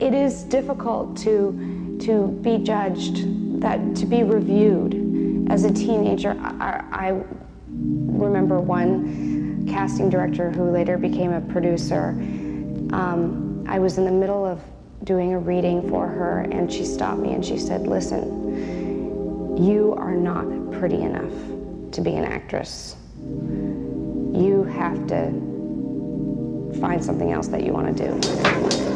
it is difficult to to be judged, that to be reviewed. As a teenager, I, I remember one casting director who later became a producer. Um, I was in the middle of doing a reading for her, and she stopped me and she said, "Listen, you are not pretty enough to be an actress. You have to find something else that you want to do."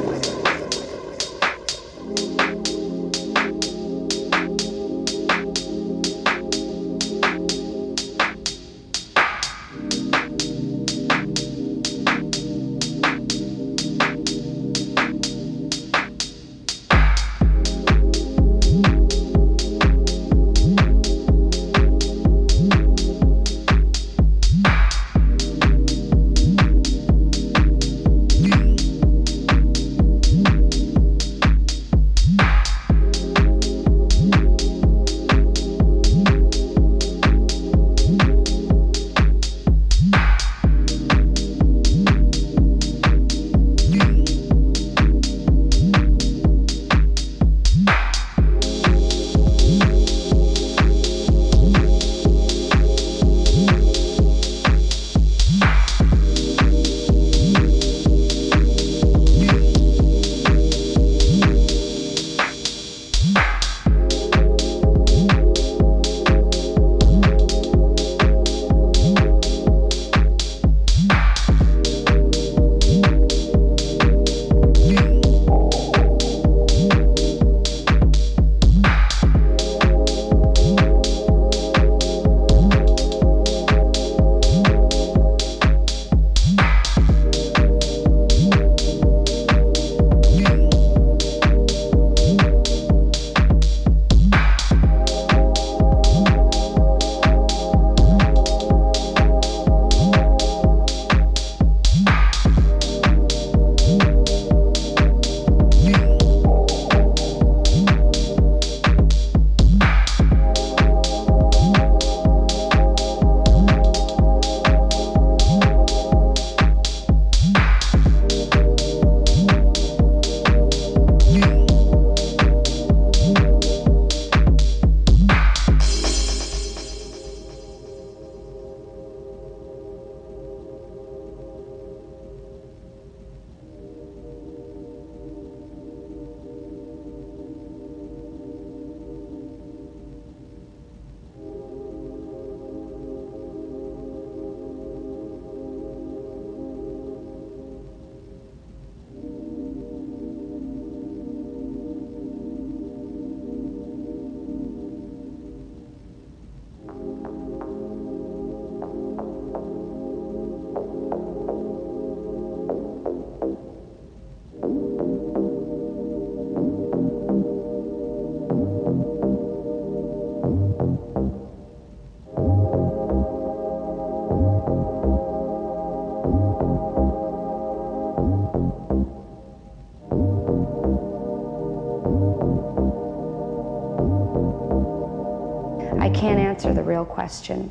Can't answer the real question.